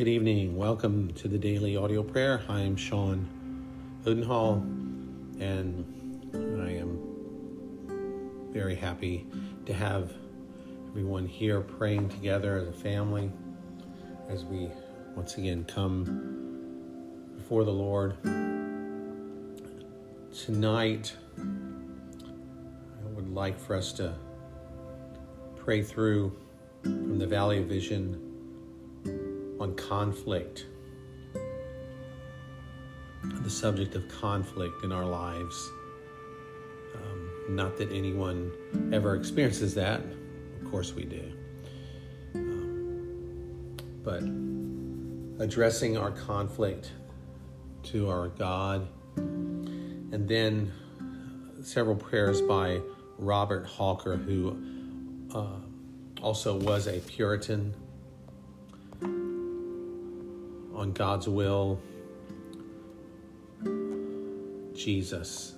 Good evening. Welcome to the daily audio prayer. I am Sean Odenhall, and I am very happy to have everyone here praying together as a family as we once again come before the Lord. Tonight, I would like for us to pray through from the Valley of Vision on conflict, the subject of conflict in our lives. Um, not that anyone ever experiences that, of course we do. Um, but addressing our conflict to our God, and then several prayers by Robert Hawker, who uh, also was a Puritan on God's will, Jesus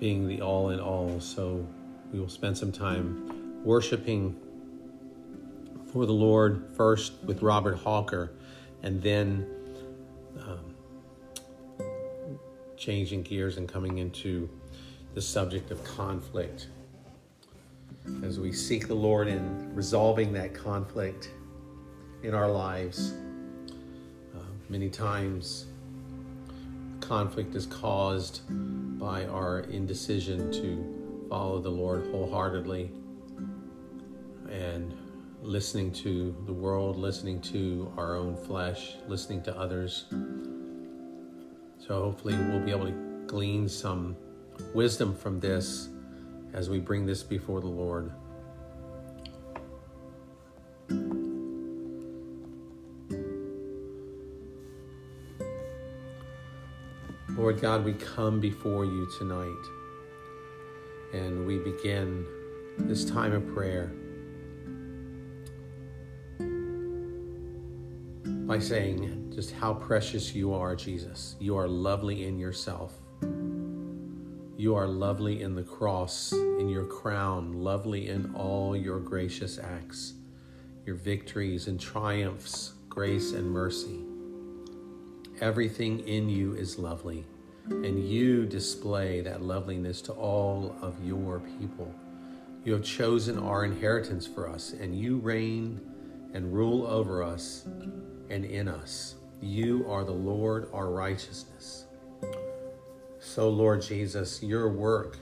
being the all in all. So we will spend some time worshiping for the Lord first with Robert Hawker and then um, changing gears and coming into the subject of conflict. As we seek the Lord in resolving that conflict in our lives. Many times, conflict is caused by our indecision to follow the Lord wholeheartedly and listening to the world, listening to our own flesh, listening to others. So, hopefully, we'll be able to glean some wisdom from this as we bring this before the Lord. Lord God, we come before you tonight and we begin this time of prayer by saying just how precious you are, Jesus. You are lovely in yourself. You are lovely in the cross, in your crown, lovely in all your gracious acts, your victories and triumphs, grace and mercy. Everything in you is lovely and you display that loveliness to all of your people. You have chosen our inheritance for us, and you reign and rule over us and in us. You are the Lord, our righteousness. So, Lord Jesus, your work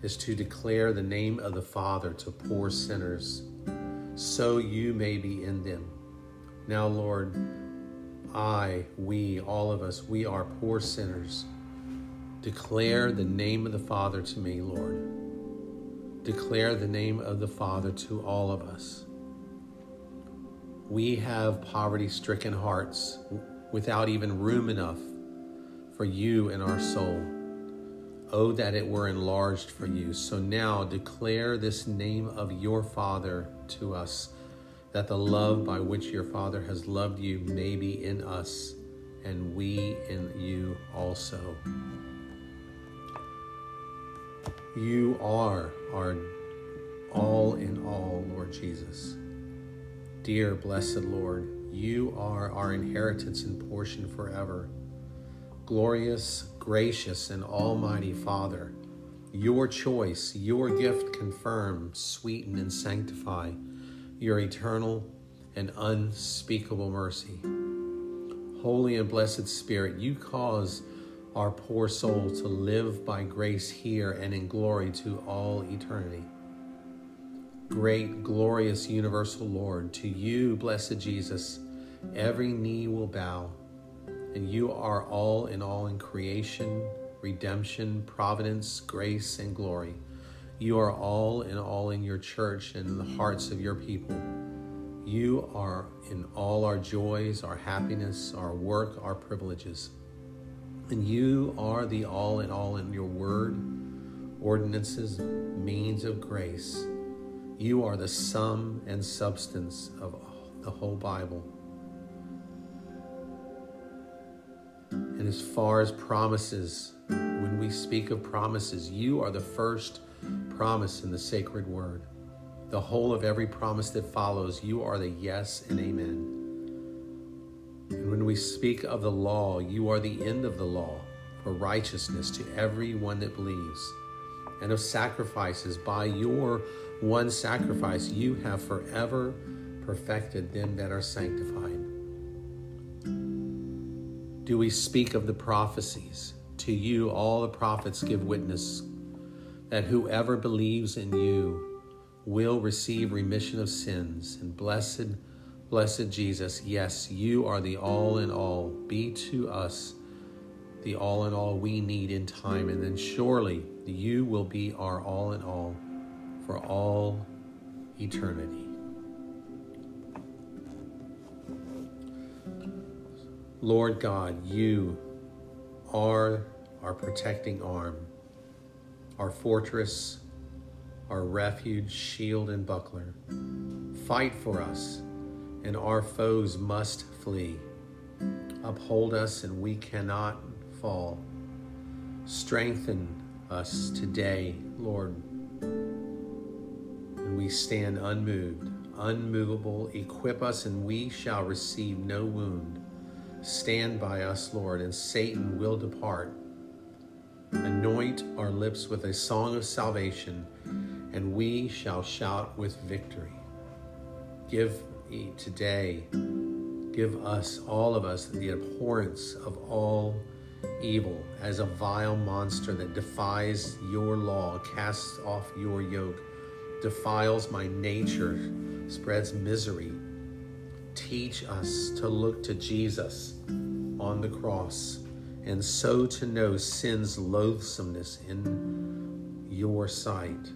is to declare the name of the Father to poor sinners, so you may be in them. Now, Lord, I, we, all of us, we are poor sinners. Declare the name of the Father to me, Lord. Declare the name of the Father to all of us. We have poverty stricken hearts without even room enough for you in our soul. Oh, that it were enlarged for you. So now declare this name of your Father to us that the love by which your Father has loved you may be in us, and we in you also. You are our all in all, Lord Jesus. Dear blessed Lord, you are our inheritance and portion forever. Glorious, gracious, and almighty Father, your choice, your gift confirm, sweeten, and sanctify your eternal and unspeakable mercy. Holy and blessed Spirit, you cause our poor soul to live by grace here and in glory to all eternity. Great, glorious, universal Lord, to you, blessed Jesus, every knee will bow, and you are all in all in creation, redemption, providence, grace, and glory. You are all in all in your church and in the hearts of your people. You are in all our joys, our happiness, our work, our privileges. And you are the all in all in your word, ordinances, means of grace. You are the sum and substance of the whole Bible. And as far as promises, when we speak of promises, you are the first promise in the sacred word. The whole of every promise that follows, you are the yes and amen. And when we speak of the law, you are the end of the law for righteousness to everyone that believes. And of sacrifices, by your one sacrifice, you have forever perfected them that are sanctified. Do we speak of the prophecies? To you, all the prophets give witness that whoever believes in you will receive remission of sins. And blessed, blessed Jesus, yes, you are the all in all. Be to us the all in all we need in time. And then surely you will be our all in all for all eternity. Lord God, you are our protecting arm, our fortress, our refuge, shield, and buckler. Fight for us, and our foes must flee. Uphold us, and we cannot fall. Strengthen us today, Lord, and we stand unmoved, unmovable. Equip us, and we shall receive no wound. Stand by us, Lord, and Satan will depart. Anoint our lips with a song of salvation and we shall shout with victory. Give me today, give us, all of us, the abhorrence of all evil as a vile monster that defies your law, casts off your yoke, defiles my nature, spreads misery. Teach us to look to Jesus on the cross and so to know sin's loathsomeness in your sight.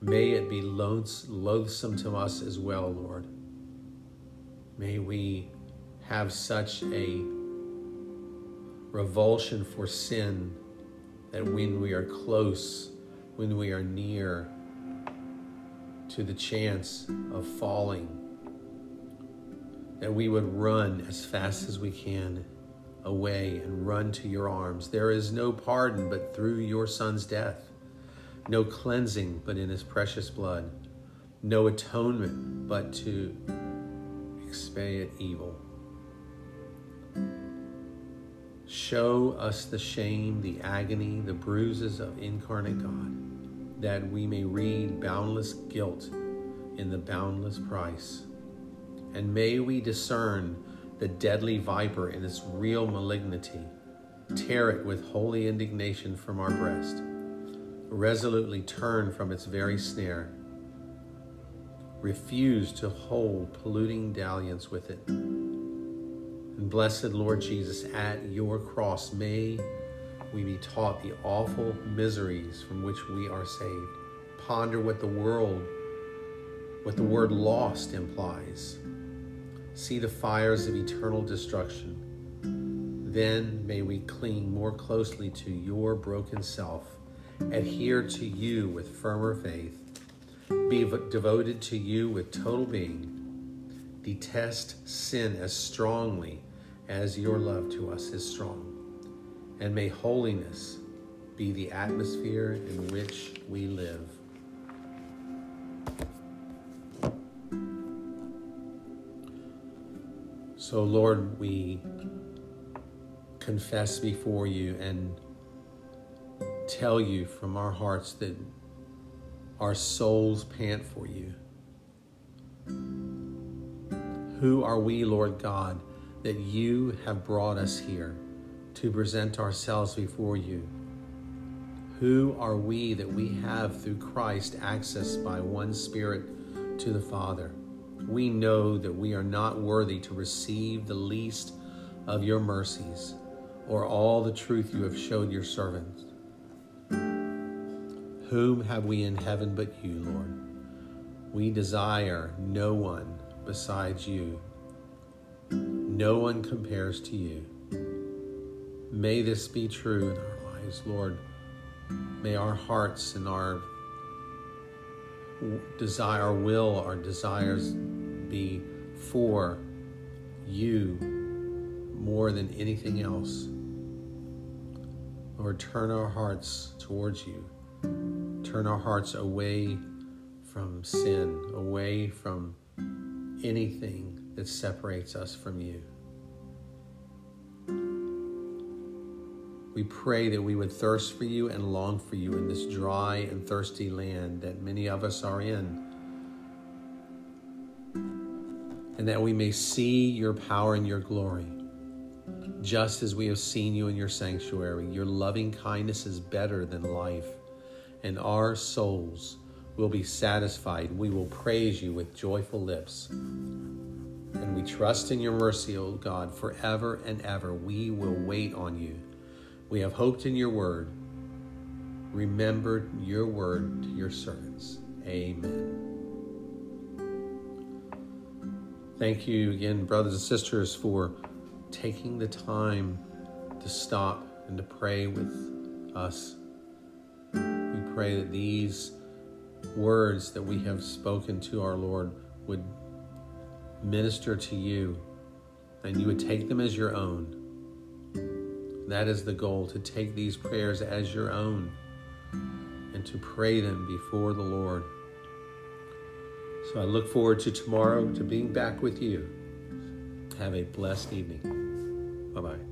May it be loathsome to us as well, Lord. May we have such a revulsion for sin that when we are close, when we are near to the chance of falling, that we would run as fast as we can away and run to your arms. There is no pardon but through your Son's death no cleansing but in his precious blood, no atonement but to expiate evil. Show us the shame, the agony, the bruises of incarnate God, that we may read boundless guilt in the boundless price. And may we discern the deadly viper in its real malignity, tear it with holy indignation from our breast resolutely turn from its very snare, refuse to hold polluting dalliance with it. And blessed Lord Jesus, at your cross, may we be taught the awful miseries from which we are saved. Ponder what the world, what the word lost implies. See the fires of eternal destruction. Then may we cling more closely to your broken self adhere to you with firmer faith, be devoted to you with total being, detest sin as strongly as your love to us is strong, and may holiness be the atmosphere in which we live. So, Lord, we confess before you and tell you from our hearts that our souls pant for you. Who are we, Lord God, that you have brought us here to present ourselves before you? Who are we that we have through Christ access by one Spirit to the Father? We know that we are not worthy to receive the least of your mercies or all the truth you have showed your servants. Whom have we in heaven but you, Lord? We desire no one besides you. No one compares to you. May this be true in our lives, Lord. May our hearts and our desire, will, our desires be for you more than anything else. Lord, turn our hearts towards you turn our hearts away from sin, away from anything that separates us from you. We pray that we would thirst for you and long for you in this dry and thirsty land that many of us are in. And that we may see your power and your glory, just as we have seen you in your sanctuary. Your loving kindness is better than life, and our souls will be satisfied. We will praise you with joyful lips. And we trust in your mercy, O God, forever and ever. We will wait on you. We have hoped in your word, remembered your word to your servants. Amen. Thank you again, brothers and sisters, for taking the time to stop and to pray with us. We pray that these words that we have spoken to our Lord would minister to you and you would take them as your own. That is the goal to take these prayers as your own and to pray them before the Lord. So I look forward to tomorrow to being back with you. Have a blessed evening. Bye bye.